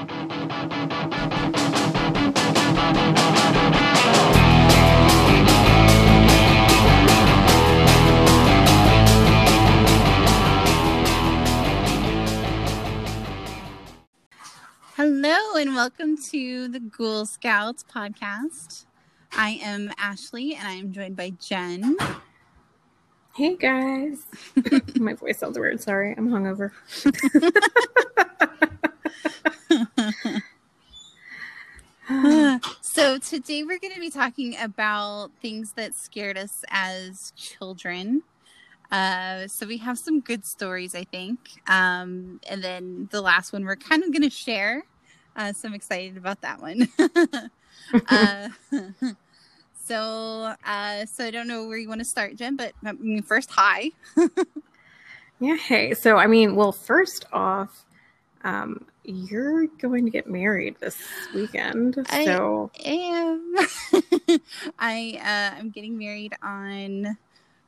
Hello, and welcome to the Ghoul Scouts podcast. I am Ashley, and I am joined by Jenn. Hey guys. My voice sounds weird. Sorry, I'm hungover. so, today we're going to be talking about things that scared us as children. Uh, so, we have some good stories, I think. Um, and then the last one we're kind of going to share. Uh, so, I'm excited about that one. uh, so, uh, so I don't know where you want to start, Jenn, but I mean, first, hi. yeah, hey. So, I mean, well, first off, um, you're going to get married this weekend. So I am. I uh, I'm getting married on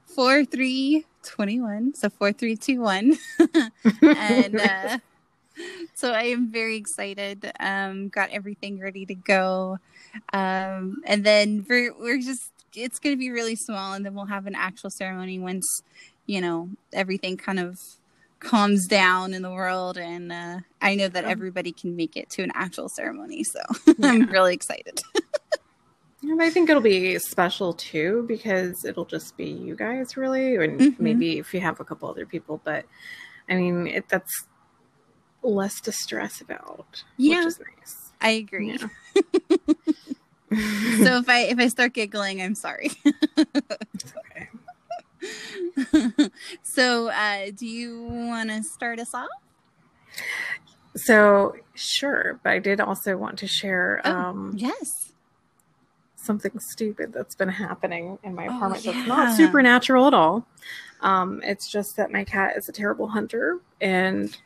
four three twenty one. So four three two one, and uh, so I am very excited. Um, got everything ready to go, um, and then we're we're just it's going to be really small, and then we'll have an actual ceremony once you know everything kind of calms down in the world and uh, i know that everybody can make it to an actual ceremony so yeah. i'm really excited. And i think it'll be special too because it'll just be you guys really and mm-hmm. maybe if you have a couple other people but i mean it, that's less to stress about yeah. which is nice. I agree. Yeah. so if i if i start giggling i'm sorry so, uh, do you want to start us off? So, sure, but I did also want to share. Oh, um, yes. Something stupid that's been happening in my oh, apartment oh, yeah. that's not supernatural at all. Um, it's just that my cat is a terrible hunter, and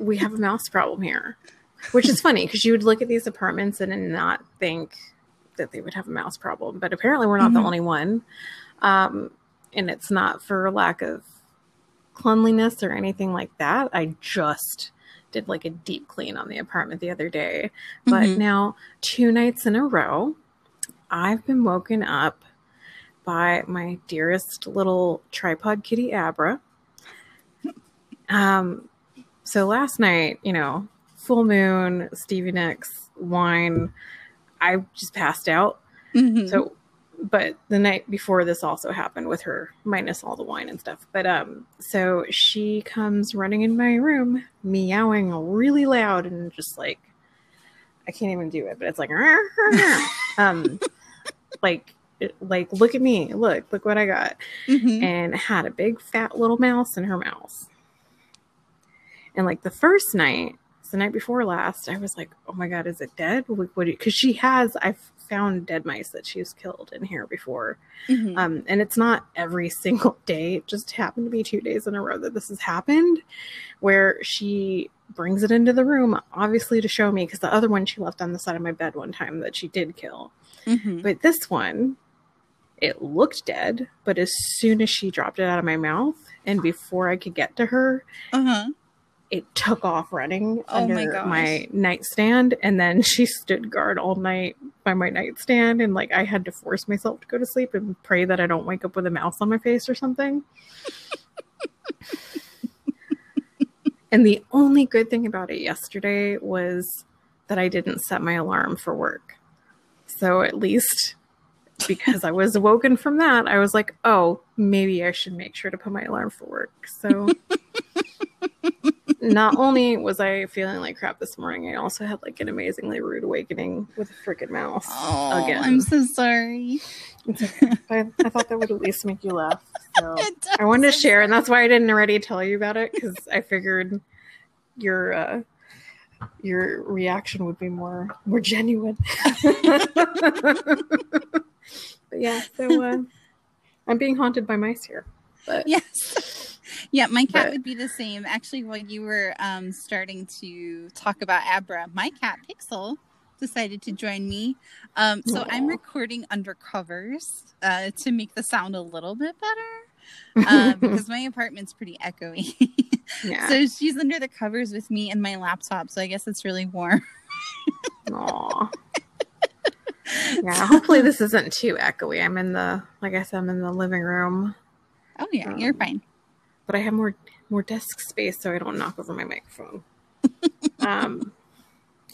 we have a mouse problem here, which is funny because you would look at these apartments and not think that they would have a mouse problem, but apparently we're not mm-hmm. the only one. Um, and it's not for lack of cleanliness or anything like that. I just did like a deep clean on the apartment the other day. But mm-hmm. now, two nights in a row, I've been woken up by my dearest little tripod kitty Abra. Um, so last night, you know, full moon, Stevie Nicks, wine, I just passed out. Mm-hmm. So but the night before this also happened with her minus all the wine and stuff. But um so she comes running in my room meowing really loud and just like i can't even do it but it's like um like like look at me look look what i got. Mm-hmm. and had a big fat little mouse in her mouth. And like the first night the night before last i was like oh my god is it dead? What because she has i've found dead mice that she's killed in here before. Mm-hmm. Um, and it's not every single day. It just happened to be two days in a row that this has happened, where she brings it into the room, obviously to show me, because the other one she left on the side of my bed one time that she did kill. Mm-hmm. But this one, it looked dead, but as soon as she dropped it out of my mouth, and before I could get to her, uh-huh it took off running oh under my, my, nightstand and then she stood guard all night by my nightstand and like I had to force myself to go to sleep and pray that I don't wake up with a mouse on my face or something. and the only good thing about it yesterday was that I didn't set my alarm for work. So at least because I was awoken from that, I was like, "Oh, maybe I should make sure to put my alarm for work." So not only was I feeling like crap this morning, I also had like an amazingly rude awakening with a freaking mouse. Oh, again. I'm so sorry. Okay. I, I, thought that would at least make you laugh. So I wanted to share, and that's why I didn't already tell you about it because I figured your uh, your reaction would be more more genuine. but yeah, so uh, I'm being haunted by mice here. But yes. Yeah, my cat but, would be the same. Actually, while you were um, starting to talk about Abra, my cat Pixel decided to join me. Um, so Aww. I'm recording under covers uh, to make the sound a little bit better. um, because my apartment's pretty echoey. yeah. So she's under the covers with me and my laptop. So I guess it's really warm. Aww. Yeah. Hopefully this isn't too echoey. I'm in the, like I said, I'm in the living room. Oh yeah, um, you're fine. But I have more more desk space, so I don't knock over my microphone. um,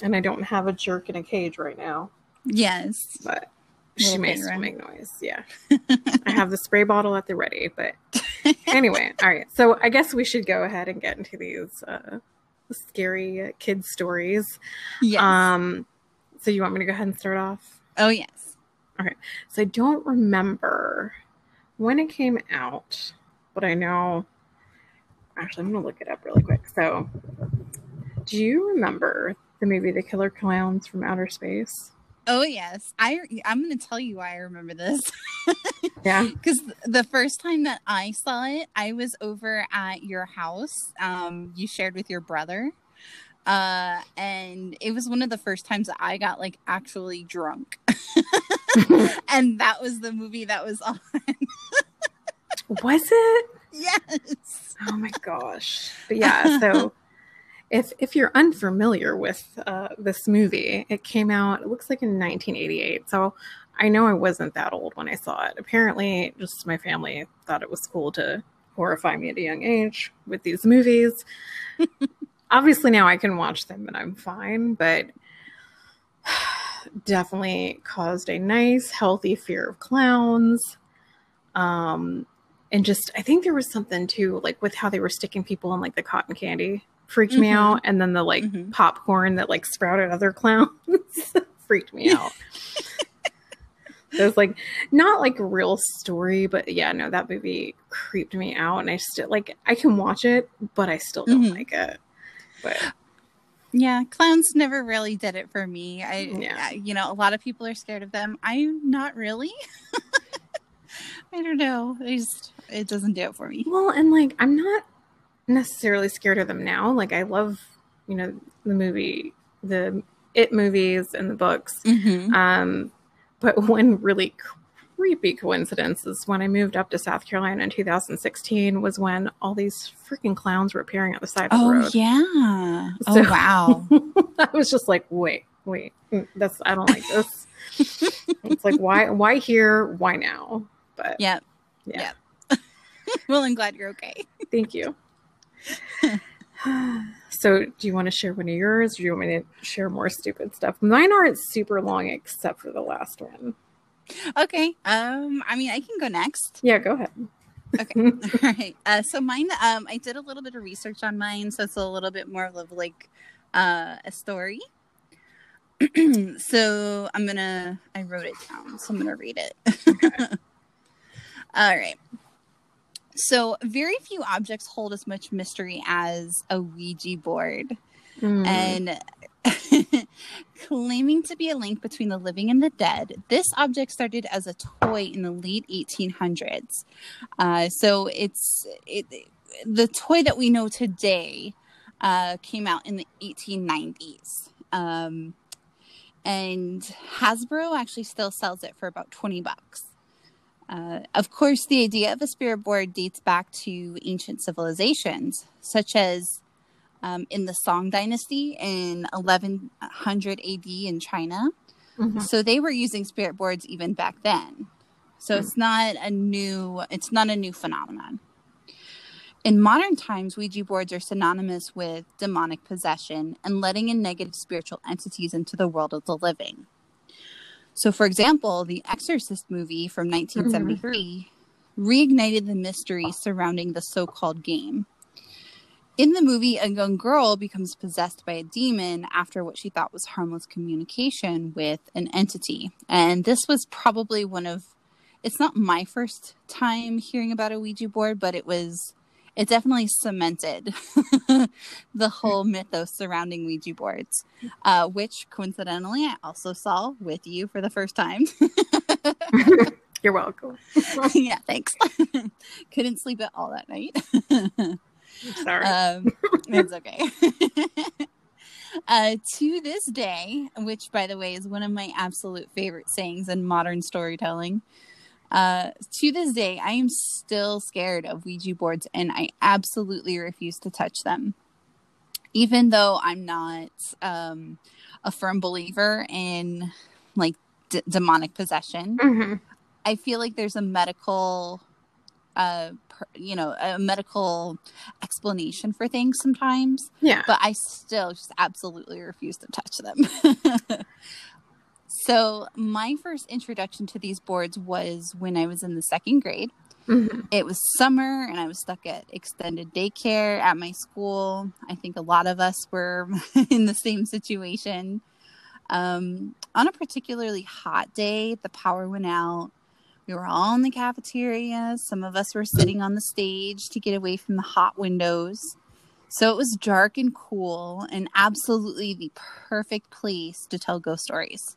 and I don't have a jerk in a cage right now. Yes. But she may still make noise. Yeah. I have the spray bottle at the ready. But anyway, all right. So I guess we should go ahead and get into these uh, scary kid stories. Yes. Um, so you want me to go ahead and start off? Oh, yes. Okay. So I don't remember when it came out, but I know. Actually, I'm going to look it up really quick. So, do you remember the movie The Killer Clowns from Outer Space? Oh yes, I I'm going to tell you why I remember this. yeah, because the first time that I saw it, I was over at your house. Um, you shared with your brother, uh, and it was one of the first times that I got like actually drunk, and that was the movie that was on. was it? Yes. Oh my gosh! But yeah, so if if you're unfamiliar with uh, this movie, it came out. It looks like in 1988. So I know I wasn't that old when I saw it. Apparently, just my family thought it was cool to horrify me at a young age with these movies. Obviously, now I can watch them and I'm fine, but definitely caused a nice, healthy fear of clowns. Um, and just, I think there was something too, like with how they were sticking people in like the cotton candy freaked mm-hmm. me out. And then the like mm-hmm. popcorn that like sprouted other clowns freaked me out. it was like not like a real story, but yeah, no, that movie creeped me out. And I still like I can watch it, but I still don't mm-hmm. like it. But yeah, clowns never really did it for me. I, yeah. you know, a lot of people are scared of them. I'm not really. I don't know. I just it doesn't do it for me. Well, and like I'm not necessarily scared of them now. Like I love, you know, the movie, the It movies and the books. Mm-hmm. Um, but one really creepy coincidence is when I moved up to South Carolina in 2016 was when all these freaking clowns were appearing at the side of the road. oh, road. yeah. So, oh wow. I was just like, wait, wait, mm, that's I don't like this. it's like why why here? Why now? But yep. yeah. Yep. well, I'm glad you're okay. Thank you. so do you want to share one of yours or do you want me to share more stupid stuff? Mine aren't super long except for the last one. Okay um i mean i can go next. Yeah go ahead. Okay all right uh so mine um i did a little bit of research on mine so it's a little bit more of like uh a story. So i'm gonna i wrote it down so i'm gonna read it. Okay. all right so, very few objects hold as much mystery as a Ouija board. Mm. And claiming to be a link between the living and the dead, this object started as a toy in the late 1800s. Uh, so, it's it, the toy that we know today uh, came out in the 1890s. Um, and Hasbro actually still sells it for about 20 bucks. Uh, of course, the idea of a spirit board dates back to ancient civilizations, such as um, in the Song Dynasty in 1100 AD in China. Mm-hmm. So they were using spirit boards even back then. So mm-hmm. it's not a new it's not a new phenomenon. In modern times, Ouija boards are synonymous with demonic possession and letting in negative spiritual entities into the world of the living. So, for example, the Exorcist movie from 1973 mm-hmm. reignited the mystery surrounding the so called game. In the movie, a young girl becomes possessed by a demon after what she thought was harmless communication with an entity. And this was probably one of, it's not my first time hearing about a Ouija board, but it was it definitely cemented the whole mythos surrounding Ouija boards, uh, which coincidentally I also saw with you for the first time. You're welcome. yeah, thanks. Couldn't sleep at all that night. Sorry. Um, it's okay. Uh, to this day, which by the way is one of my absolute favorite sayings in modern storytelling, Uh, to this day, I am still scared of Ouija boards and I absolutely refuse to touch them. Even though I'm not um, a firm believer in like d- demonic possession, mm-hmm. I feel like there's a medical uh per, you know a medical explanation for things sometimes yeah but i still just absolutely refuse to touch them So, my first introduction to these boards was when I was in the second grade. Mm-hmm. It was summer, and I was stuck at extended daycare at my school. I think a lot of us were in the same situation. Um, on a particularly hot day, the power went out. We were all in the cafeteria. Some of us were sitting on the stage to get away from the hot windows. So it was dark and cool, and absolutely the perfect place to tell ghost stories.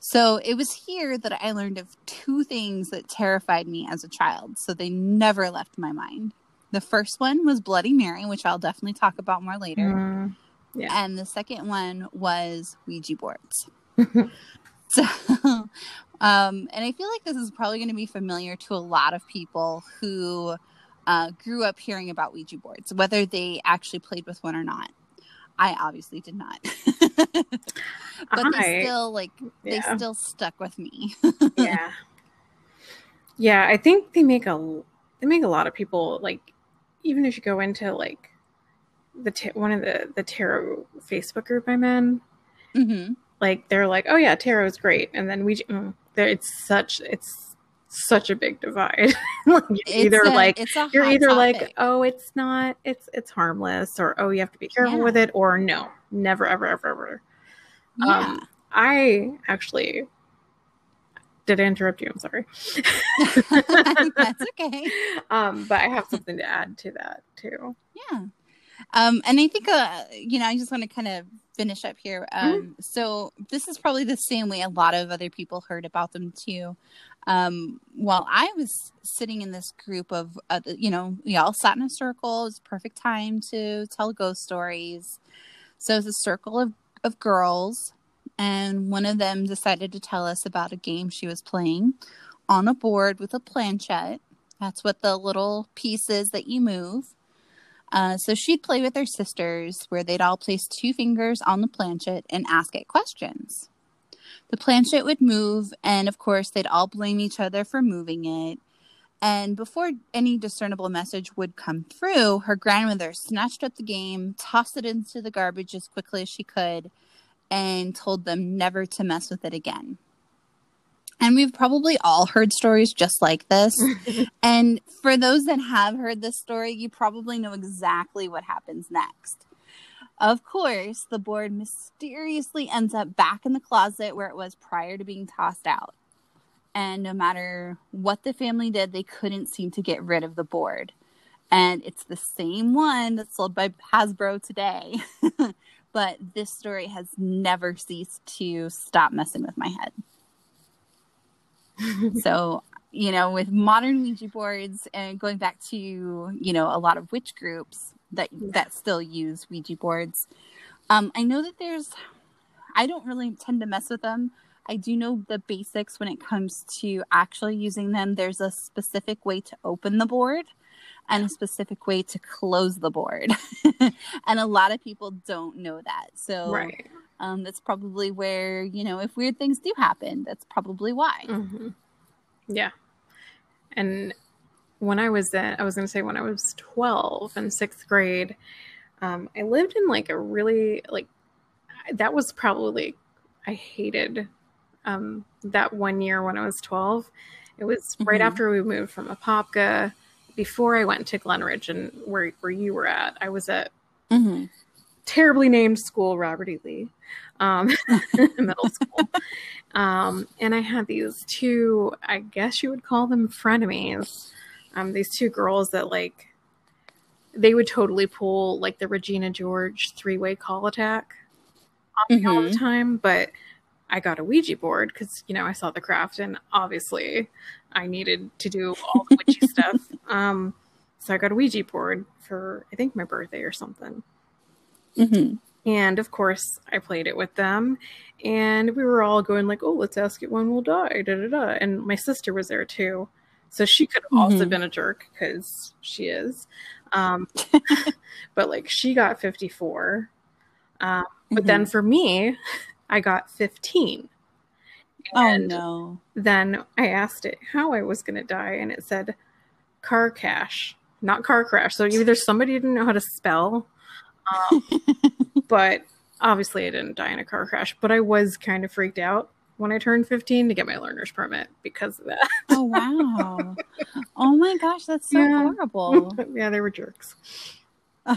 So it was here that I learned of two things that terrified me as a child. So they never left my mind. The first one was Bloody Mary, which I'll definitely talk about more later. Mm, yeah. And the second one was Ouija boards. so, um, and I feel like this is probably going to be familiar to a lot of people who uh, grew up hearing about Ouija boards, whether they actually played with one or not. I obviously did not. but I, they still like they still stuck with me. yeah. Yeah, I think they make a they make a lot of people like even if you go into like the t- one of the the tarot Facebook group I'm in, mm-hmm. like they're like, oh yeah, tarot is great, and then we mm, it's such it's such a big divide. you're either a, like you're either topic. like, oh, it's not, it's it's harmless, or oh, you have to be careful yeah. with it, or no, never, ever, ever, ever. Yeah. Um, I actually did I interrupt you? I'm sorry. That's okay. Um, but I have something to add to that too. Yeah. Um, and I think, uh, you know, I just want to kind of finish up here. Mm-hmm. Um, mm-hmm. So this is probably the same way a lot of other people heard about them too. Um, while I was sitting in this group of, uh, you know, we all sat in a circle. It was perfect time to tell ghost stories. So it was a circle of, of girls, and one of them decided to tell us about a game she was playing on a board with a planchette. That's what the little piece is that you move. Uh, so she'd play with her sisters, where they'd all place two fingers on the planchette and ask it questions. The planchette would move, and of course, they'd all blame each other for moving it. And before any discernible message would come through, her grandmother snatched up the game, tossed it into the garbage as quickly as she could, and told them never to mess with it again. And we've probably all heard stories just like this. and for those that have heard this story, you probably know exactly what happens next. Of course, the board mysteriously ends up back in the closet where it was prior to being tossed out. And no matter what the family did, they couldn't seem to get rid of the board. And it's the same one that's sold by Hasbro today. but this story has never ceased to stop messing with my head. so, you know, with modern Ouija boards and going back to, you know, a lot of witch groups, that yeah. that still use Ouija boards. Um, I know that there's. I don't really tend to mess with them. I do know the basics when it comes to actually using them. There's a specific way to open the board and a specific way to close the board. and a lot of people don't know that. So right. um, that's probably where, you know, if weird things do happen, that's probably why. Mm-hmm. Yeah. And when I was in, I was going to say when I was 12 in sixth grade, um, I lived in like a really, like, that was probably, I hated um, that one year when I was 12. It was mm-hmm. right after we moved from Apopka, before I went to Glenridge and where, where you were at. I was at mm-hmm. terribly named school, Robert E. Lee, um, middle school. Um, and I had these two, I guess you would call them frenemies um, these two girls that like they would totally pull like the Regina George three way call attack mm-hmm. all the mm-hmm. time, but I got a Ouija board because you know I saw the craft and obviously I needed to do all the witchy stuff. Um, so I got a Ouija board for I think my birthday or something. Mm-hmm. And of course, I played it with them, and we were all going like, "Oh, let's ask it when we'll die." Da da da. And my sister was there too, so she could have also been a jerk because she is. Um, but like, she got fifty four. Um, but then Mhm. for me, I got fifteen. oh And no. then I asked it how I was going to die, and it said car cash, not car crash. So either somebody didn't know how to spell, um, but obviously I didn't die in a car crash. But I was kind of freaked out when I turned 15 to get my learner's permit because of that. Oh wow. oh my gosh, that's so Yeah. horrible. yeah, they were jerks.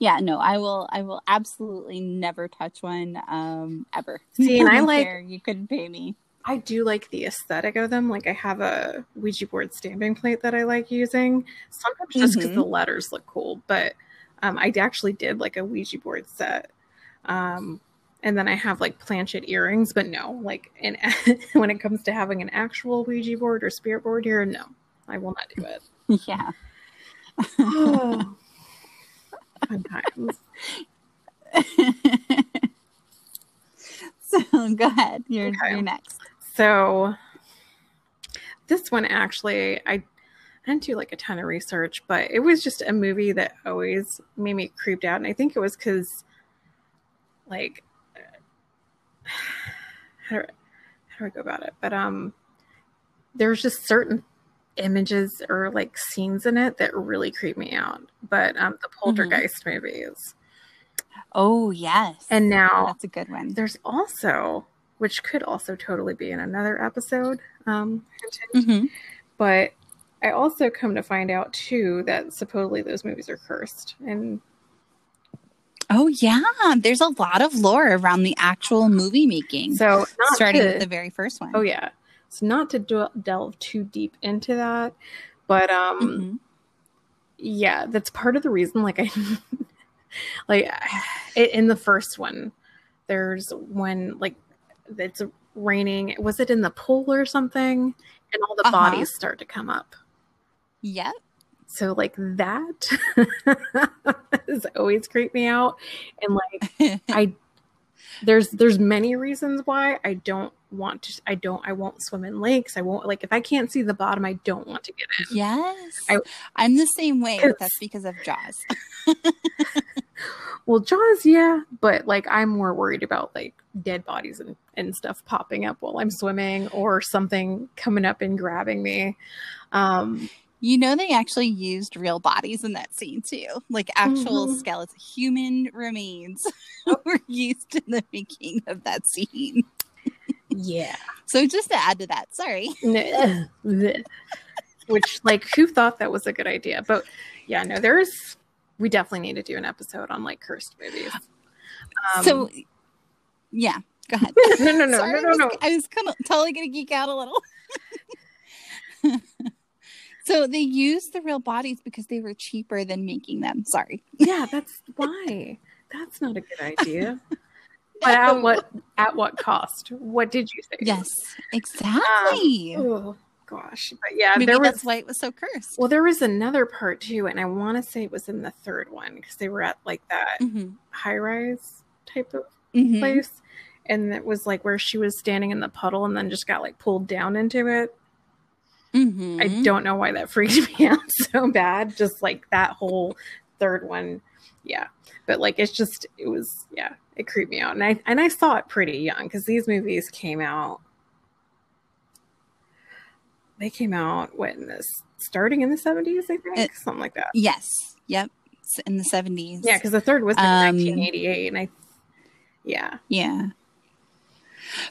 yeah, no, I will I will absolutely never touch one um ever. See, and I like- you couldn't pay me. I do like the aesthetic of them. Like I have a Ouija board stamping plate that I like using. Sometimes just because the letters look cool, but um, I actually did like a Ouija board set. Um, and then I have like planchette earrings, but no, like in, when it comes to having an actual Ouija board or spirit board here, no, I will not do it. Yeah. Oh, fun times. so go ahead. You're Okay. you're next. So this one actually, I, I didn't do like a ton of research, but it was just a movie that always made me creeped out, and I think it was because, like, how do, how do I go about it? But um, there's just certain images or like scenes in it that really creep me out. But um, the Poltergeist movies, Oh yes. and now that's a good one. there's also, which could also totally be in another episode, um, hint, hint, hmm but I also come to find out too that supposedly those movies are cursed. And Oh yeah. There's a lot of lore around the actual movie making. so, starting to, with the very first one. oh yeah, so not to del- delve too deep into that, but um, Mhm. yeah, that's part of the reason. Like I, like it, in the first one, there's when like it's raining. Was it in the pool or something? And all the Uh-huh. bodies start to come up. Yep. So like that has always creeped me out. And like I there's there's many reasons why I don't want to I don't I won't swim in lakes. I won't like if I can't see the bottom, I don't want to get in. yes. I- am the same way, but that's because of Jaws. Well, Jaws, yeah, but like I'm more worried about like dead bodies and, and stuff popping up while I'm swimming or something coming up and grabbing me. Um You know, they actually used real bodies in that scene too, like actual Mhm. skeleton, human remains were used in the making of that scene. yeah. So just to add to that, sorry. Which like who thought that was a good idea? But yeah, no, there's we definitely need to do an episode on like cursed movies. Um, so, yeah, go ahead. no, no, no, Sorry, no, no, I was, no. I was kind of totally gonna geek out a little. So they used the real bodies because they were cheaper than making them. Sorry. Yeah, that's why. That's not a good idea. But at what at what cost? What did you say? Yes, exactly. Oh gosh. But yeah, Maybe there was why it was so cursed. well, there was another part too, and I want to say it was in the third one because they were at like that hmm high rise type of hmm place, and it was like where she was standing in the puddle and then just got like pulled down into it. Hmm I don't know why that freaked me out so bad. Just like that whole third one, yeah. But like it's just it was yeah, it creeped me out, and I and I saw it pretty young because these movies came out. They came out what in this starting in the seventies, I think, It- something like that. Yes. Yep. S- In the seventies. Yeah, because the third was in Um, 1988, and I, yeah, Yeah.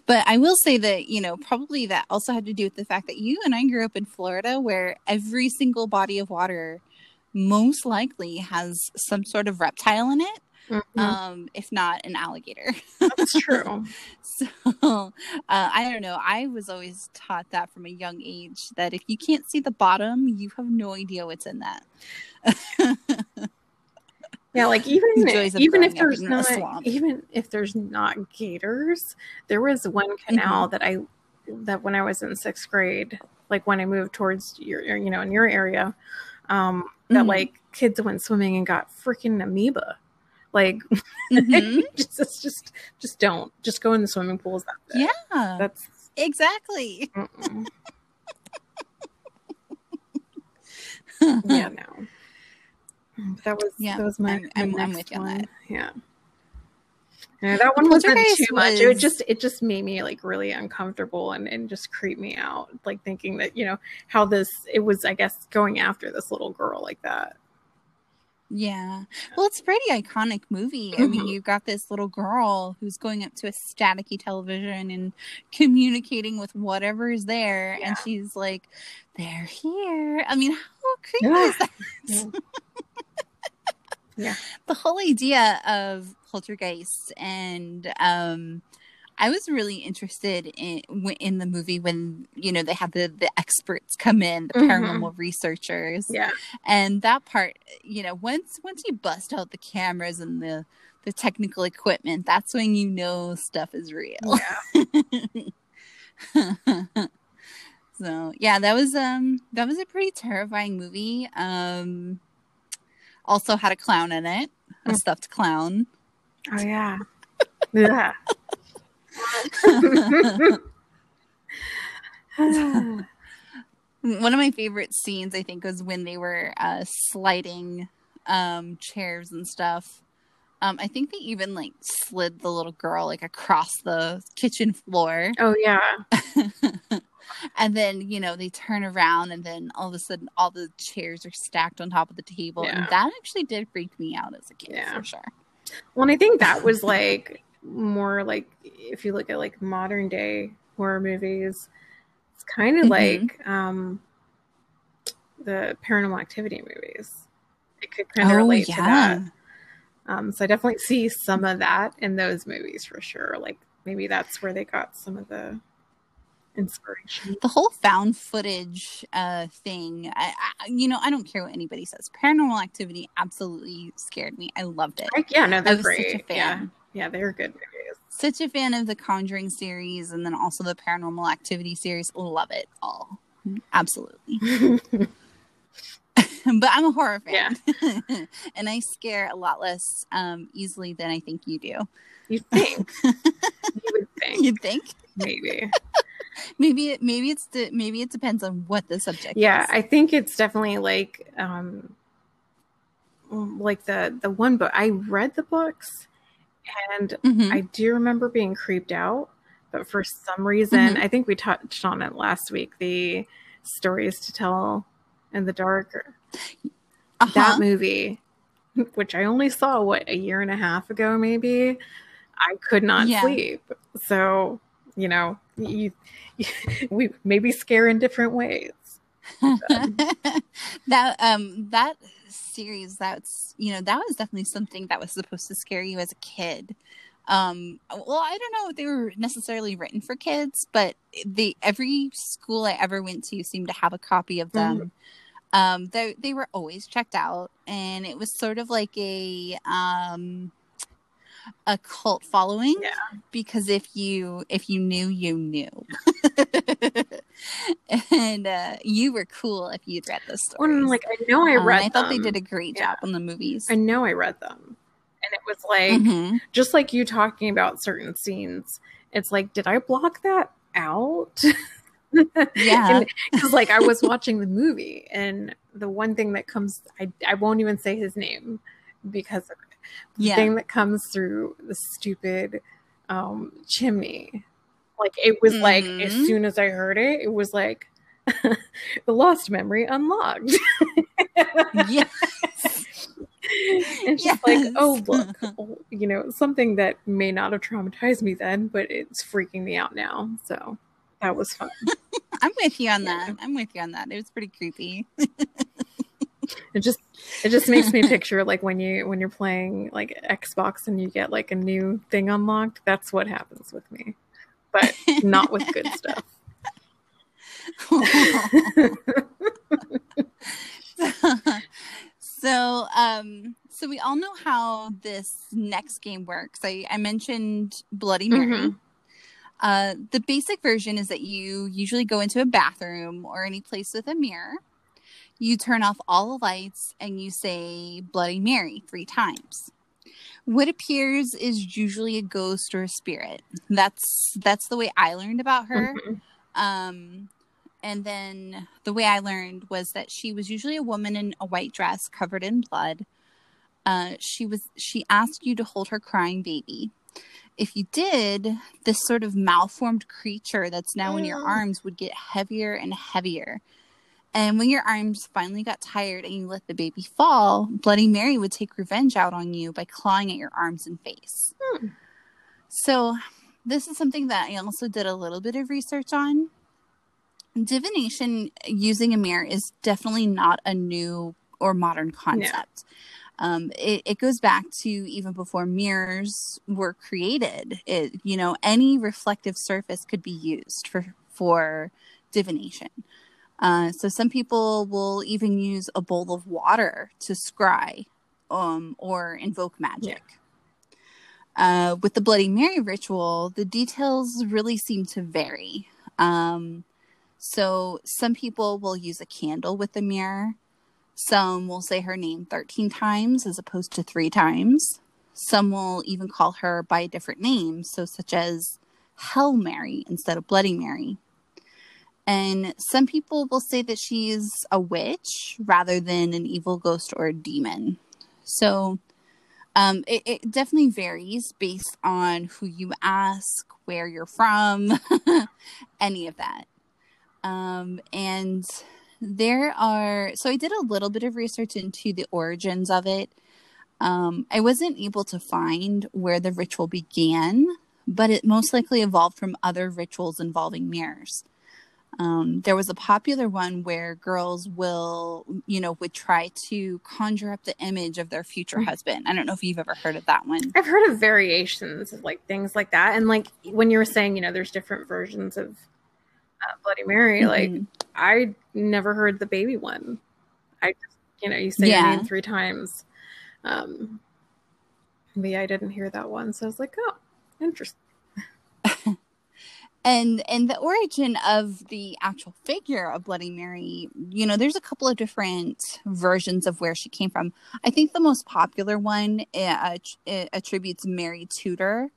But I will say that, you know, probably that also had to do with the fact that you and I grew up in Florida where every single body of water most likely has some sort of reptile in it, Mhm. um, if not an alligator. that's true. So uh, I don't know. I was always taught that from a young age that if you can't see the bottom, you have no idea what's in that. Yeah, like even The joys of even if there's not even if there's not gators, there was one canal Mm-hmm. that I that when I was in sixth grade, like when I moved towards your you know in your area, um, that Mhm. like kids went swimming and got freaking amoeba. Like, mm-hmm. just, just, just, just don't. Just go in the swimming pools. Yeah, that's exactly. yeah, no. That was yeah. That was my. I'm, I'm, I'm with you on that. Yeah. Yeah, that one wasn't too much. Was... It just it just made me like really uncomfortable and, and just creeped me out. Like thinking that, you know, how this it was I guess going after this little girl like that. Yeah. Well, it's a pretty iconic movie. I mean, mm-hmm. you've got this little girl who's going up to a staticky television and communicating with whatever is there. Yeah. And she's like, they're here. I mean, how creepy yeah. is that? Yeah. Yeah. The whole idea of poltergeists and um I was really interested in in the movie when you know they had the the experts come in, the mm-hmm. paranormal mm-hmm. researchers, yeah, and that part, you know, once once you bust out the cameras and the the technical equipment, that's when you know stuff is real. Yeah. so yeah, that was um that was a pretty terrifying movie. Um, also had a clown in it, a mm. stuffed clown. Oh yeah, yeah. One of my favorite scenes, I think, was when they were uh, sliding um, chairs and stuff. Um, I think they even like slid the little girl like across the kitchen floor. Oh yeah. and then you know they turn around, and then all of a sudden all the chairs are stacked on top of the table, yeah. and that actually did freak me out as a kid yeah. for sure. Well, and I think that was like more like if you look at like modern day horror movies, it's kind of mm-hmm. like um, the paranormal activity movies. It could kind of oh, relate yeah. to that. Um, so I definitely see some of that in those movies for sure. Like maybe that's where they got some of the inspiration. The whole found footage uh, thing, I, I, you know, I don't care what anybody says. Paranormal Activity absolutely scared me. I loved it. yeah, no, they're great. Yeah, yeah, they're good movies. Such a fan of the Conjuring series and then also the Paranormal Activity series. Love it all. Absolutely. but I'm a horror fan. Yeah. and I scare a lot less um, easily than I think you do. You think? you would think. You'd think? Maybe. maybe it maybe it's the maybe it depends on what the subject yeah is. i think it's definitely like um like the the one book i read the books and mm-hmm. I do remember being creeped out, but for some reason, mm-hmm. I think we touched on it last week. The stories to tell in the dark, uh-huh. that movie, which I only saw what a year and a half ago, maybe. I could not yeah. sleep. So you know, you, you, we maybe scare in different ways. that um that series that's you know that was definitely something that was supposed to scare you as a kid um well i don't know if they were necessarily written for kids but the every school i ever went to seemed to have a copy of them mm-hmm. um they, they were always checked out and it was sort of like a um a cult following yeah. because if you if you knew you knew. And uh, you were cool if you'd read the story well, like i know i um, read um, i thought they did a great yeah. job on the movies. I know i read them. And it was like mm-hmm. just like you talking about certain scenes it's like did i block that out? Yeah. Because like i was watching the movie and the one thing that comes i, I won't even say his name because of yeah. thing that comes through the stupid um, chimney. Like it was mm-hmm. like as mm-hmm. soon as I heard it, it was like the lost memory unlocked. yes. and she's yes. like, oh look, you know, something that may not have traumatized me then, but it's freaking me out now. So that was fun. I'm with you on that. I'm with you on that. It was pretty creepy it just it just makes me picture like when you when you're playing like Xbox and you get like a new thing unlocked. That's what happens with me, but not with good stuff. so um so we all know how this next game works i i mentioned bloody mary mm-hmm. uh the basic version is that you usually go into a bathroom or any place with a mirror you turn off all the lights and you say Bloody Mary three times. what appears is usually a ghost or a spirit. That's that's the way I learned about her. Mm-hmm. Um, and then the way I learned was that she was usually a woman in a white dress covered in blood. Uh, she was she asked you to hold her crying baby. If you did, this sort of malformed creature that's now in your arms would get heavier and heavier. And when your arms finally got tired and you let the baby fall, Bloody Mary would take revenge out on you by clawing at your arms and face. Hmm. So, this is something that I also did a little bit of research on. Divination using a mirror is definitely not a new or modern concept. Um, it, it, goes back to even before mirrors were created. It, you know, any reflective surface could be used for for divination. Uh, so some people will even use a bowl of water to scry um, or invoke magic. Yeah. Uh, with the Bloody Mary ritual, the details really seem to vary. Um, so some people will use a candle with the mirror. Some will say her name 13 times as opposed to three times. Some will even call her by a different name, so such as Hell Mary instead of Bloody Mary. And some people will say that she's a witch rather than an evil ghost or a demon. So um, it, it definitely varies based on who you ask, where you're from, any of that. Um, and there are, so I did a little bit of research into the origins of it. Um, I wasn't able to find where the ritual began, but it most likely evolved from other rituals involving mirrors. Um, there was a popular one where girls will, you know, would try to conjure up the image of their future mm. husband. I don't know if you've ever heard of that one. I've heard of variations of like things like that. And like when you were saying, you know, there's different versions of uh, Bloody Mary, mm-hmm. like I never heard the baby one. I just, you know, you say yeah. your name three times. Um, yeah, I didn't hear that one. So I was like, oh, interesting and and the origin of the actual figure of bloody mary you know there's a couple of different versions of where she came from. I think the most popular one uh, attributes mary tudor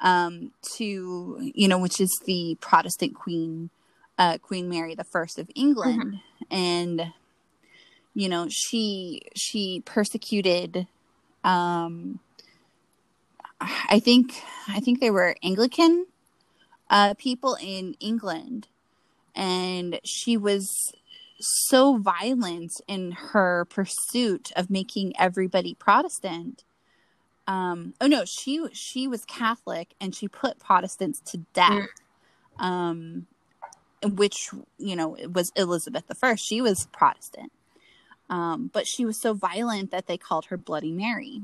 um, to you know which is the protestant queen uh, queen mary the first of england. Mm-hmm. and you know she she persecuted um i think i think they were anglican uh, people in England, and she was so violent in her pursuit of making everybody Protestant. Um, oh no, she she was Catholic and she put Protestants to death. Mm. Um, which you know was Elizabeth the First. She was Protestant, um, but she was so violent that they called her Bloody Mary.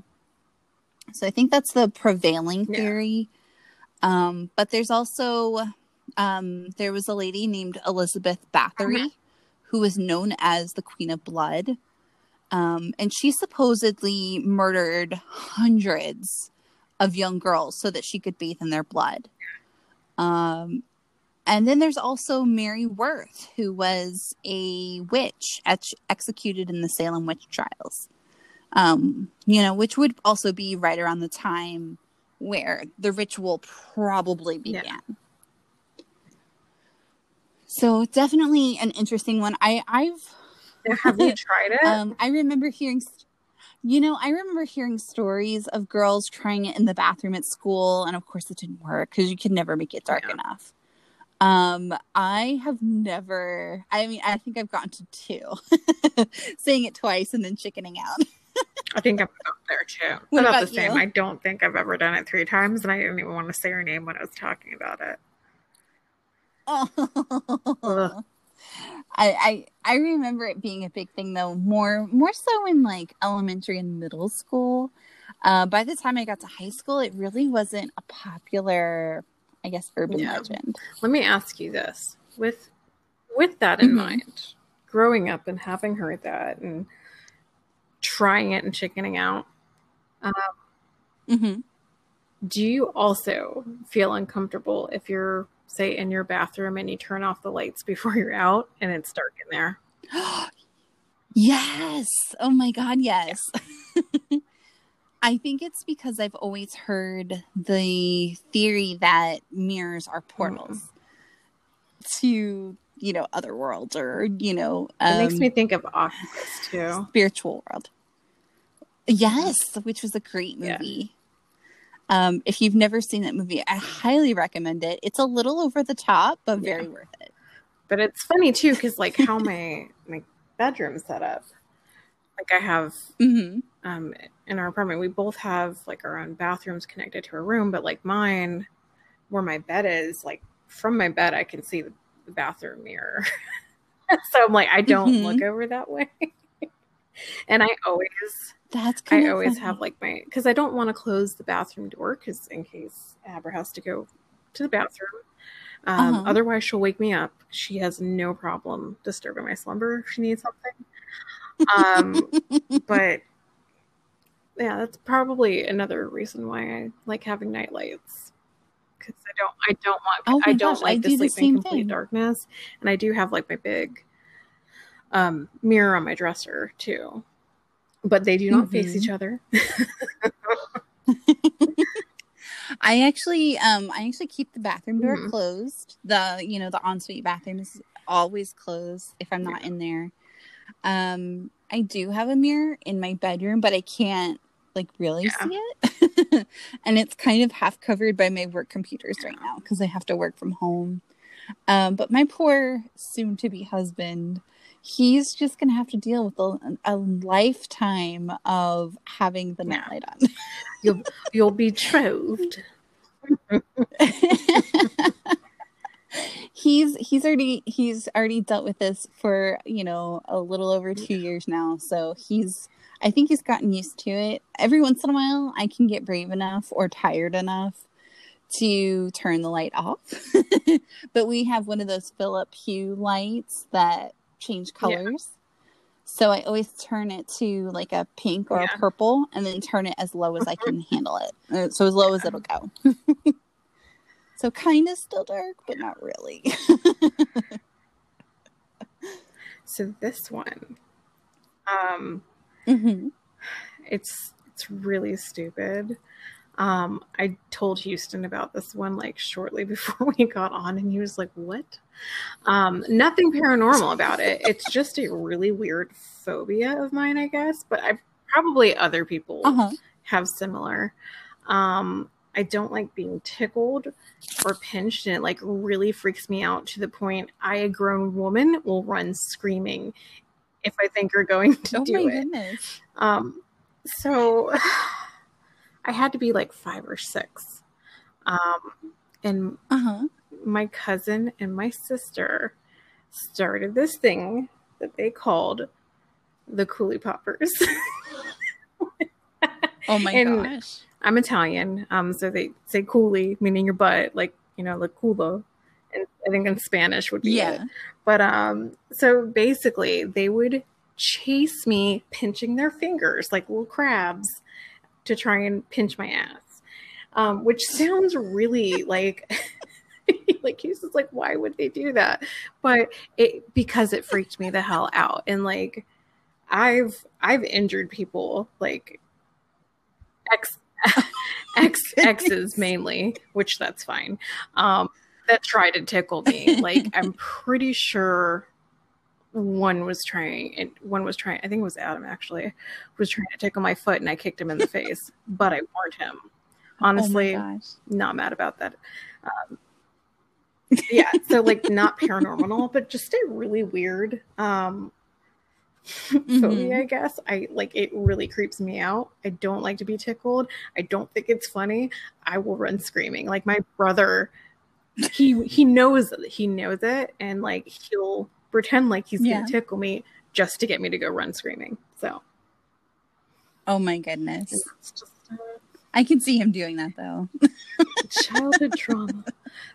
So I think that's the prevailing theory um, but there's also um, there was a lady named Elizabeth Bathory uh-huh. who was known as the Queen of Blood. Um, and she supposedly murdered hundreds of young girls so that she could bathe in their blood. Um, and then there's also Mary Worth, who was a witch ex- executed in the Salem witch trials. Um, you know, which would also be right around the time where the ritual probably began. Yeah. So definitely an interesting one. I I've have you tried it? Um, I remember hearing, you know, I remember hearing stories of girls trying it in the bathroom at school, and of course it didn't work because you could never make it dark yeah. enough. Um, I have never. I mean, I think I've gotten to two, saying it twice and then chickening out. I think I'm up there too. What about, about the same. I don't think I've ever done it three times, and I didn't even want to say her name when I was talking about it. Oh. I, I I remember it being a big thing though, more more so in like elementary and middle school. Uh, by the time I got to high school, it really wasn't a popular, I guess, urban yeah. legend. Let me ask you this: with with that in mm-hmm. mind, growing up and having heard that, and trying it and chickening out. Um, mm-hmm. Do you also feel uncomfortable if you're, say, in your bathroom and you turn off the lights before you're out and it's dark in there? yes. Oh my God, yes. I think it's because I've always heard the theory that mirrors are portals mm. to, you know, other worlds or, you know, um, it makes um, me think of Oculus too. Spiritual world. Yes, which was a great movie. Yeah. Um, if you've never seen that movie, I highly recommend it. It's a little over the top, but very yeah. worth it. But it's funny too, because like how my my bedroom set up. Like I have mm-hmm. um in our apartment, we both have like our own bathrooms connected to a room, but like mine, where my bed is, like from my bed, I can see the bathroom mirror. so I'm like, I don't mm-hmm. look over that way. and I always that's I always funny. have like my because I don't want to close the bathroom door because in case Aber has to go to the bathroom. Um, uh-huh. Otherwise, she'll wake me up. She has no problem disturbing my slumber if she needs something. Um, but yeah, that's probably another reason why I like having night lights because I don't I don't want oh I don't gosh, like I to do sleep in complete thing. darkness, and I do have like my big um, mirror on my dresser too, but they do not mm-hmm. face each other. I actually um I actually keep the bathroom door mm-hmm. closed. The you know the ensuite bathroom is always closed if I'm not yeah. in there. Um I do have a mirror in my bedroom, but I can't like really yeah. see it. and it's kind of half covered by my work computers right now because I have to work from home. Um, but my poor soon to be husband, he's just going to have to deal with a, a lifetime of having the nightlight on. you'll, you'll be betrothed. he's he's already he's already dealt with this for you know a little over two years now so he's I think he's gotten used to it. Every once in a while, I can get brave enough or tired enough to turn the light off. but we have one of those Philips Hue lights that change colors. Yeah. So I always turn it to like a pink or yeah. a purple and then turn it as low as I can handle it. Uh, so as low as it'll go. so kind of still dark, but not really. so this one um Mm-hmm. It's it's really stupid. Um, I told Houston about this one like shortly before we got on, and he was like, "What?" Um, nothing paranormal about it. It's just a really weird phobia of mine, I guess. But I probably other people uh-huh. have similar. Um, I don't like being tickled or pinched, and it like really freaks me out to the point I, a grown woman, will run screaming if I think are going to oh do it. Goodness. Um, so I had to be like five or six. Um, and uh-huh. my cousin and my sister started this thing that they called the Ghoulie Poppers. oh my and gosh. I'm Italian, um, so they say coolie, meaning your butt, like, you know, like culo. And I think in Spanish would be yeah. it. But um, so basically, they would chase me, pinching their fingers like little crabs to try and pinch my ass, um, which sounds really like. like he's just like why would they do that but it because it freaked me the hell out and like i've i've injured people like ex ex exes mainly which that's fine um that try to tickle me. Like I'm pretty sure one was trying and one was trying I think it was Adam actually was trying to tickle my foot and I kicked him in the face, but I warned him. Honestly, oh not mad about that. Um, yeah, so like not paranormal, but just a really weird um mm-hmm. phobia, I guess. I like it really creeps me out. I don't like to be tickled. I don't think it's funny. I will run screaming. Like my brother he he knows he knows it and like he'll pretend like he's yeah. gonna tickle me just to get me to go run screaming so oh my goodness just, uh, i can see him doing that though childhood trauma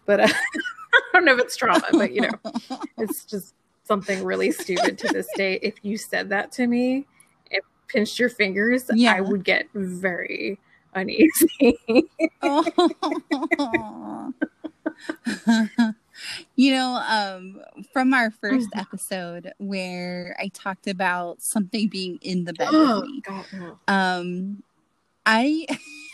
but uh, i don't know if it's trauma but you know it's just something really stupid to this day if you said that to me and pinched your fingers yeah. i would get very uneasy oh. you know, um, from our first mm-hmm. episode where I talked about something being in the bed oh, with me. God, no. Um, I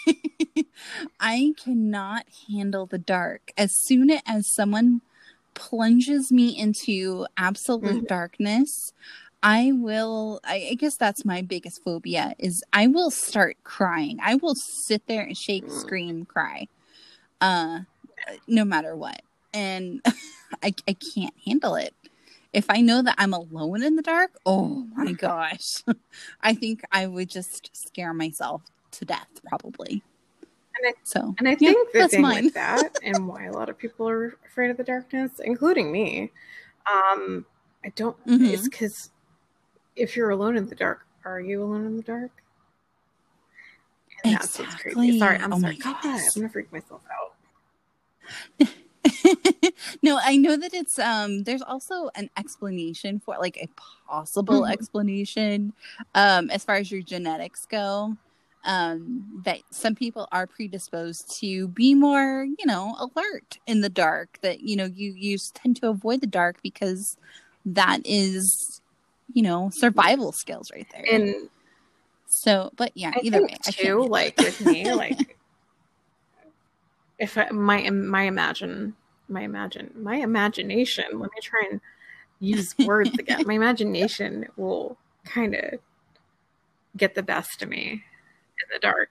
I cannot handle the dark. As soon as someone plunges me into absolute mm-hmm. darkness, I will I, I, guess that's my biggest phobia is I will start crying. I will sit there and shake, mm. scream, cry. Uh no matter what. And I I can't handle it. If I know that I'm alone in the dark, oh my gosh. I think I would just scare myself to death probably. And I, so, and I think yeah, the thing mine. with that, and why a lot of people are afraid of the darkness, including me, um, I don't. Mm-hmm. It's because if you're alone in the dark, are you alone in the dark? And exactly. that's what's crazy. Sorry, I'm oh sorry. God, I'm gonna freak myself out. no, I know that it's um there's also an explanation for like a possible mm-hmm. explanation um as far as your genetics go um, that some people are predisposed to be more, you know, alert in the dark. That you know, you you tend to avoid the dark because that is, you know, survival skills right there. And so, but yeah, I either way, too. like with me, like if I, my my imagine my imagine my imagination. Let me try and use words again. my imagination will kind of get the best of me in the dark.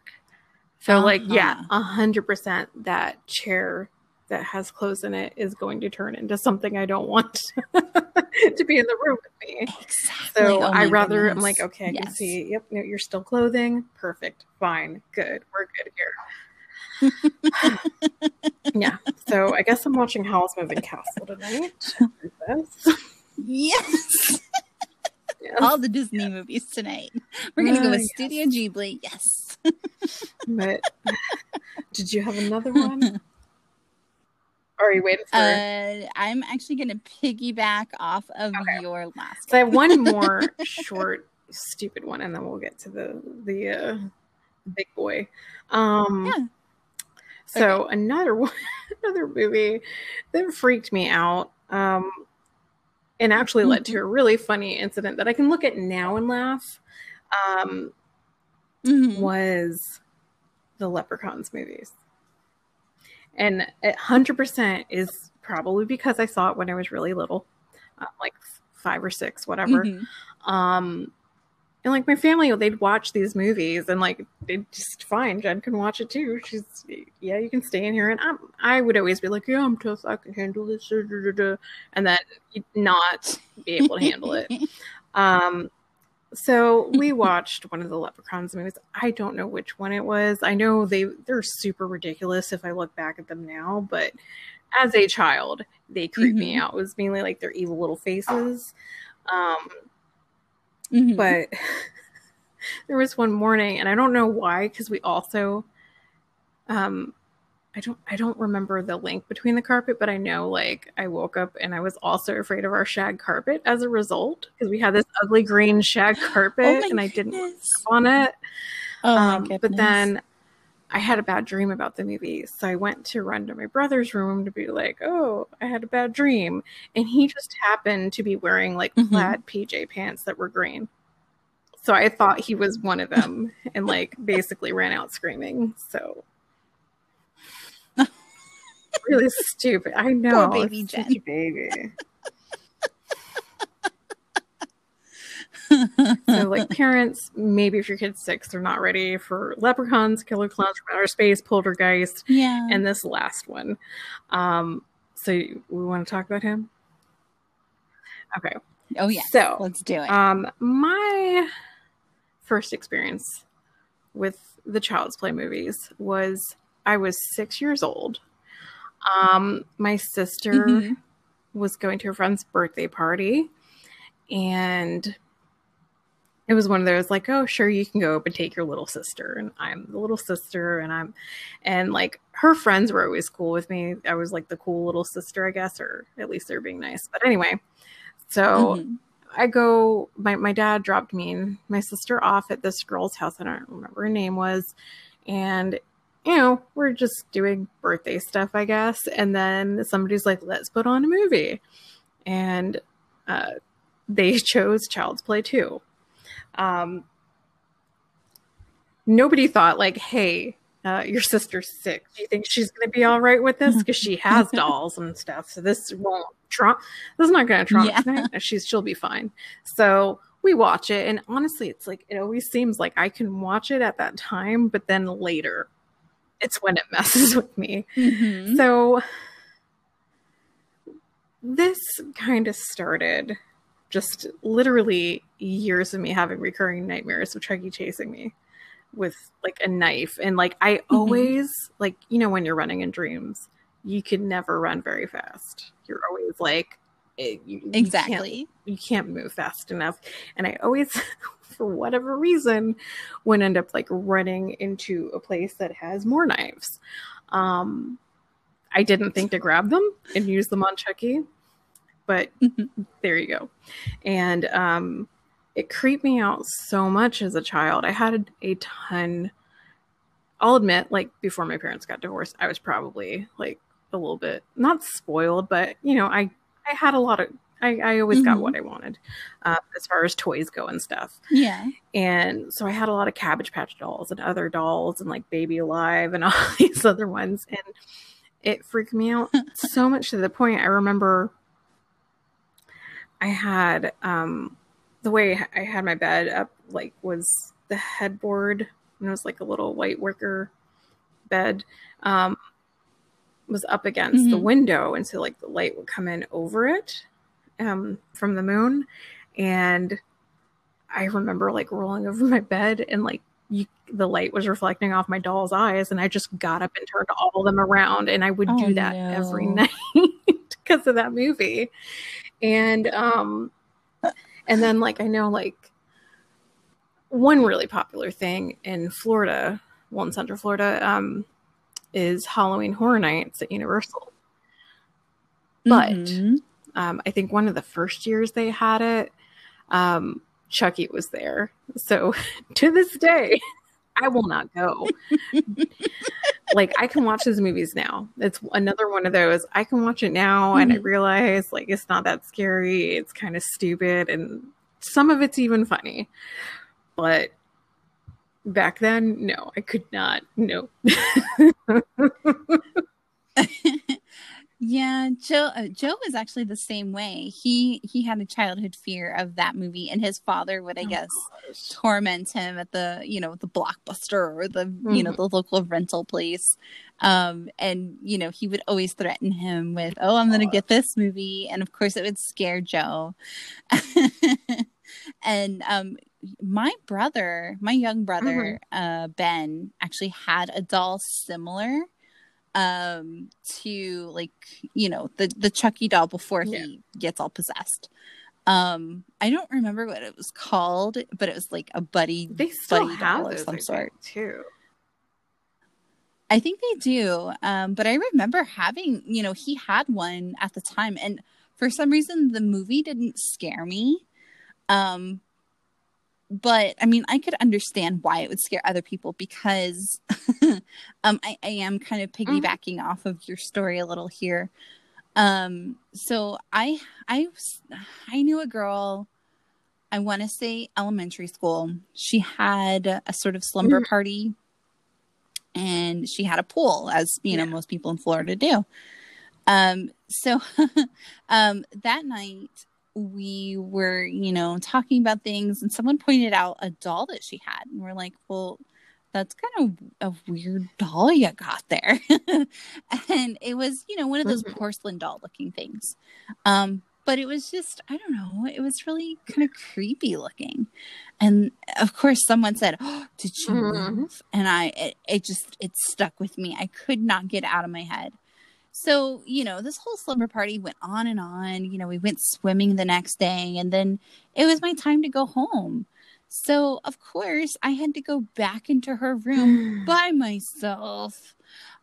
So uh-huh. like yeah, a hundred percent that chair that has clothes in it is going to turn into something I don't want to be in the room with me. Exactly. So oh I rather goodness. I'm like, okay, I yes. can see, yep, no, you're still clothing. Perfect. Fine. Good. We're good here. Yeah. So I guess I'm watching Howl's Moving Castle tonight. yes. Yes. All the Disney yeah. movies tonight. We're gonna uh, go with yes. Studio Ghibli. Yes. but did you have another one? Or are you waiting for? Uh, I'm actually going to piggyback off of okay. your last. So I have one more short, stupid one, and then we'll get to the the uh, big boy. Um, yeah. So okay. another one, another movie that freaked me out. Um, and actually led to mm-hmm. a really funny incident that I can look at now and laugh. Um, mm-hmm. Was the Leprechauns movies, and hundred percent is probably because I saw it when I was really little, uh, like five or six, whatever. Mm-hmm. Um, and like my family they'd watch these movies and like it just fine Jenn can watch it too. She's yeah you can stay in here. And I'm, i would always be like yeah i'm tough. I can handle this. And then not be able to handle it. Um so we watched one of the leprechauns movies. I don't know which one it was. I know they they're super ridiculous if i look back at them now but as a child they creep mm-hmm. me out. It was mainly like their evil little faces. Um Mm-hmm. But there was one morning, and I don't know why, because we also, um, I don't, I don't remember the link between the carpet, but I know like I woke up and I was also afraid of our shag carpet as a result because we had this ugly green shag oh carpet, oh and I didn't on it. Oh um, but then I had a bad dream about the movie. So I went to run to my brother's room to be like, oh, I had a bad dream. And he just happened to be wearing like mm-hmm. plaid PJ pants that were green. So I thought he was one of them and like basically ran out screaming. So really stupid. I know. Poor baby Jenn. baby. so like parents maybe if your kid's six they're not ready for leprechauns killer clowns from outer space poltergeist yeah. and this last one. Um so we want to talk about him? Okay. Oh yeah so let's do it. um my first experience with the child's play movies was i was six years old. Um my sister mm-hmm. was going to a friend's birthday party and it was one of those like, oh, sure, you can go up and take your little sister, and I'm the little sister, and I'm, and like her friends were always cool with me. I was like the cool little sister, I guess, or at least they're being nice. But anyway, so mm-hmm. I go. My my dad dropped me and my sister off at this girl's house. I don't remember her name was, and you know we're just doing birthday stuff, I guess. And then somebody's like, let's put on a movie, and uh, they chose Child's Play two um, nobody thought like, hey, uh, your sister's sick. Do you think she's going to be all right with this? Because she has dolls and stuff. So this won't trump. This is not going to trump. Yeah. She's she'll be fine. So we watch it, and honestly, it's like it always seems like I can watch it at that time, but then later, it's when it messes with me. Mm-hmm. So this kind of started just literally years of me having recurring nightmares of Chucky chasing me with like a knife. And like I mm-hmm. always like you know when you're running in dreams you can never run very fast. You're always like it, you, exactly you can't, you can't move fast enough. And I always for whatever reason would end up like running into a place that has more knives. Um I didn't think to grab them and use them on Chucky but mm-hmm. there you go and um it creeped me out so much as a child. I had a ton. I'll admit, like before my parents got divorced, I was probably like a little bit not spoiled, but you know, I I had a lot of. I, I always mm-hmm. got what I wanted uh, as far as toys go and stuff. Yeah. And so I had a lot of Cabbage Patch dolls and other dolls and like Baby Alive and all these other ones. And it freaked me out so much to the point I remember I had um, the way I had my bed up like was the headboard and it was like a little white wicker bed um was up against mm-hmm. the window and so like the light would come in over it um from the moon and I remember like rolling over my bed and like you, the light was reflecting off my doll's eyes and I just got up and turned all of them around and I would oh, do that no. every night because of that movie. And um and then like I know like one really popular thing in Florida, well in Central Florida, um, is Halloween Horror Nights at Universal. But mm-hmm. um, I think one of the first years they had it, um, Chucky was there. So to this day, I will not go. like I can watch those movies now. It's another one of those. I can watch it now mm-hmm. and I mm-hmm. realize like it's not that scary. It's kind of stupid and some of it's even funny. But back then, no, I could not. No. Yeah, Joe. Uh, Joe was actually the same way. He he had a childhood fear of that movie, and his father would, I oh, guess, gosh. torment him at the you know the blockbuster or the mm-hmm. you know mm-hmm. the local rental place, um, and you know he would always threaten him with, "Oh, I'm going to get this movie," and of course it would scare Joe. and um, my brother, my young brother, mm-hmm. uh, Ben, actually had a doll similar um to like you know the the chucky doll before he yeah. gets all possessed. Um i don't remember what it was called but it was like a buddy they still buddy have doll of some sort. too. I think they do um but i remember having you know he had one at the time and for some reason the movie didn't scare me um but I mean, I could understand why it would scare other people because um, I, I, am kind of mm-hmm. piggybacking mm-hmm. off of your story a little here. Um, so I, I, I knew a girl. I want to say elementary school. She had a sort of slumber mm-hmm. party, and she had a pool, as you yeah. know most people in Florida do. Um, so um, that night we were, you know, talking about things and someone pointed out a doll that she had. And we're like, well, that's kind of a weird doll you got there. and it was, you know, one of those mm-hmm. porcelain doll looking things. Um, but it was just, I don't know, it was really kind of creepy looking. And of course, someone said, oh, Did you mm-hmm. move? And I, it, it just, it stuck with me. I could not get out of my head. So, you know, this whole slumber party went on and on. You know, we went swimming the next day, and then it was my time to go home. So, of course, I had to go back into her room by myself,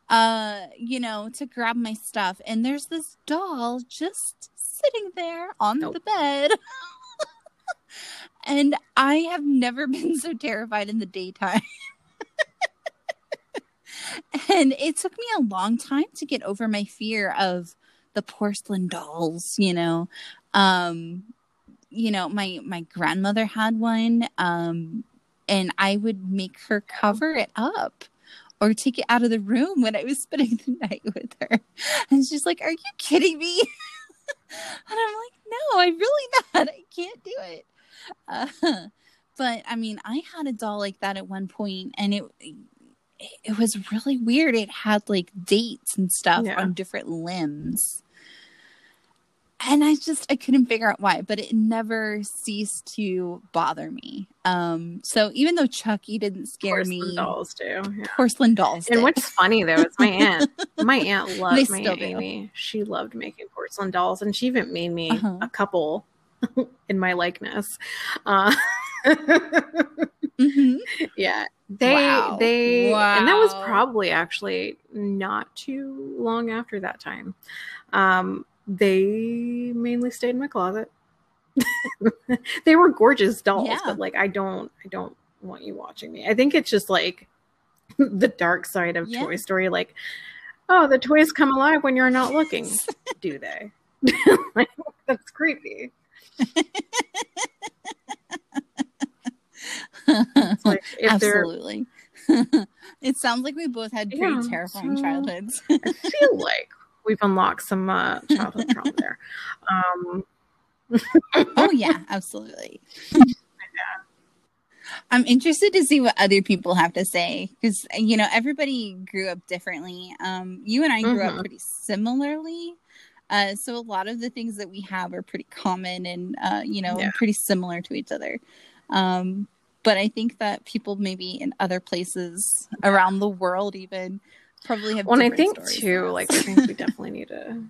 uh, you know, to grab my stuff. And there's this doll just sitting there on nope. the bed. and I have never been so terrified in the daytime. And it took me a long time to get over my fear of the porcelain dolls you know um you know my my grandmother had one um and I would make her cover it up or take it out of the room when I was spending the night with her. And she's like, Are you kidding me? and I'm like, No, I'm really not. I can't do it. Uh, but I mean, I had a doll like that at one point, and it it was really weird. It had like dates and stuff yeah. on different limbs and I just I couldn't figure out why, but it never ceased to bother me. Um, so even though Chucky didn't scare me, porcelain me, dolls do. Yeah. Porcelain dolls. And did. what's funny though is my aunt. my aunt loved my aunt Amy. She loved making porcelain dolls, and she even made me uh-huh. a couple in my likeness. Uh, mm-hmm. Yeah, they wow. they wow. and that was probably actually not too long after that time. Um, they mainly stayed in my closet. they were gorgeous dolls, yeah. but like I don't I don't want you watching me. I think it's just like the dark side of yeah. Toy Story like oh, the toys come alive when you're not looking, do they? like, that's creepy. Like Absolutely. it sounds like we both had pretty yeah, terrifying so childhoods. I feel like we've unlocked some uh, childhood trauma there. Um, oh yeah, absolutely. Yeah. I'm interested to see what other people have to say because you know everybody grew up differently. Um, you and I grew mm-hmm. up pretty similarly, uh, so a lot of the things that we have are pretty common and uh, you know yeah. pretty similar to each other. Um, but I think that people maybe in other places around the world even probably have. Well, I think too, like I think we definitely need to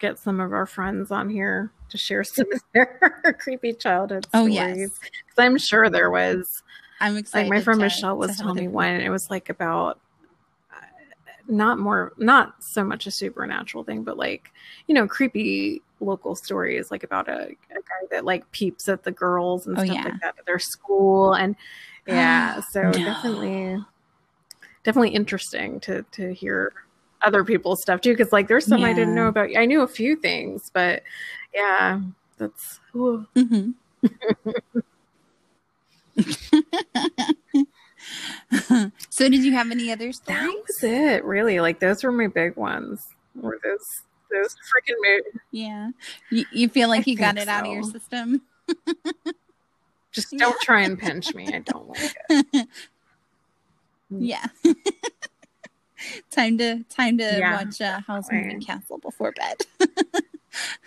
get some of our friends on here to share some of their creepy childhood oh, stories. Oh yes, because I'm sure there was. I'm excited. Like my friend to, Michelle was telling me one. It was like about uh, not more, not so much a supernatural thing, but like you know, creepy local stories, like about a, a guy that like peeps at the girls and oh, stuff yeah. like that at their school, and yeah, so no. definitely definitely interesting to to hear other people's stuff too because like there's some yeah. i didn't know about i knew a few things but yeah that's mm-hmm. so did you have any other stories that was it really like those were my big ones were those those freaking movies yeah you, you feel like I you got it so. out of your system just don't try and pinch me i don't like it yeah. time to time to yeah. watch uh, Howl's Moving Castle before bed.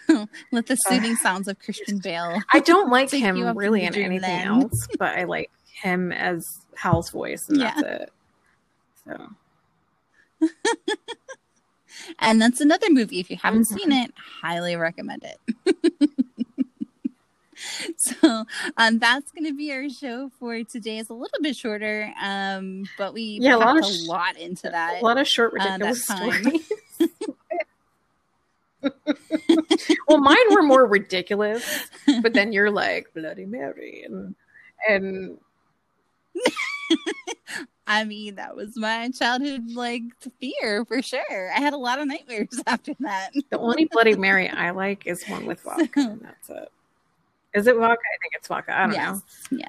Let the soothing uh, sounds of Christian Bale. I don't like him really in anything then. else, but I like him as Howl's voice, and yeah. that's it. So. And that's another movie. If you haven't mm-hmm. seen it, highly recommend it. so um, that's going to be our show for today. It's a little bit shorter, um, but we yeah, a lot, a lot into that. A lot of short, uh, ridiculous uh, stories. well, mine were more ridiculous, but then you're like Bloody Mary and and. I mean, that was my childhood like fear for sure. I had a lot of nightmares after that. the only Bloody Mary I like is one with vodka, and that's it. Is it vodka? I think it's vodka. I don't yes. know.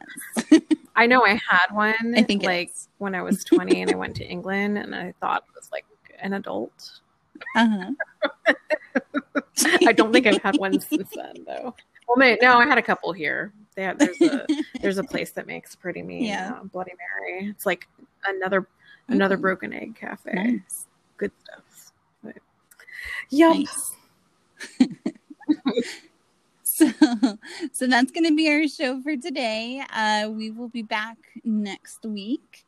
Yes. I know I had one. I think like when I was 20 and I went to England and I thought it was like an adult. Uh-huh. I don't think I've had one since then though. Well, maybe, no, I had a couple here. Have, there's a there's a place that makes pretty mean yeah. uh, Bloody Mary. It's like another another broken egg cafe. Nice. Good stuff. But, yep. Nice. so so that's going to be our show for today uh we will be back next week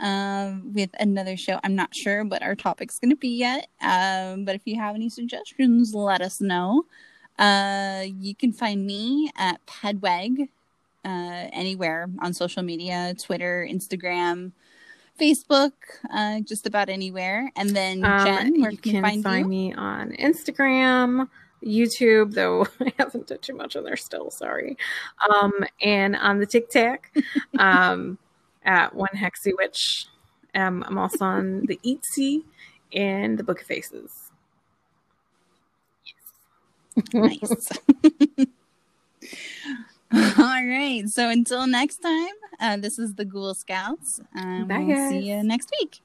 um with another show i'm not sure what our topic's going to be yet um but if you have any suggestions let us know uh you can find me at pedweg uh anywhere on social media twitter instagram Facebook, uh, just about anywhere. And then um, Jenn, where you can, find, find you? me on Instagram, YouTube, though I haven't done too much on there still, sorry. Um, and on the TikTok um, at One Hexy Witch. Um, I'm also on the Etsy and the Book of Faces. Yes. nice. All right. So until next time, uh, this is the Ghoul Scouts. Um, Bye, we'll guys. See you next week.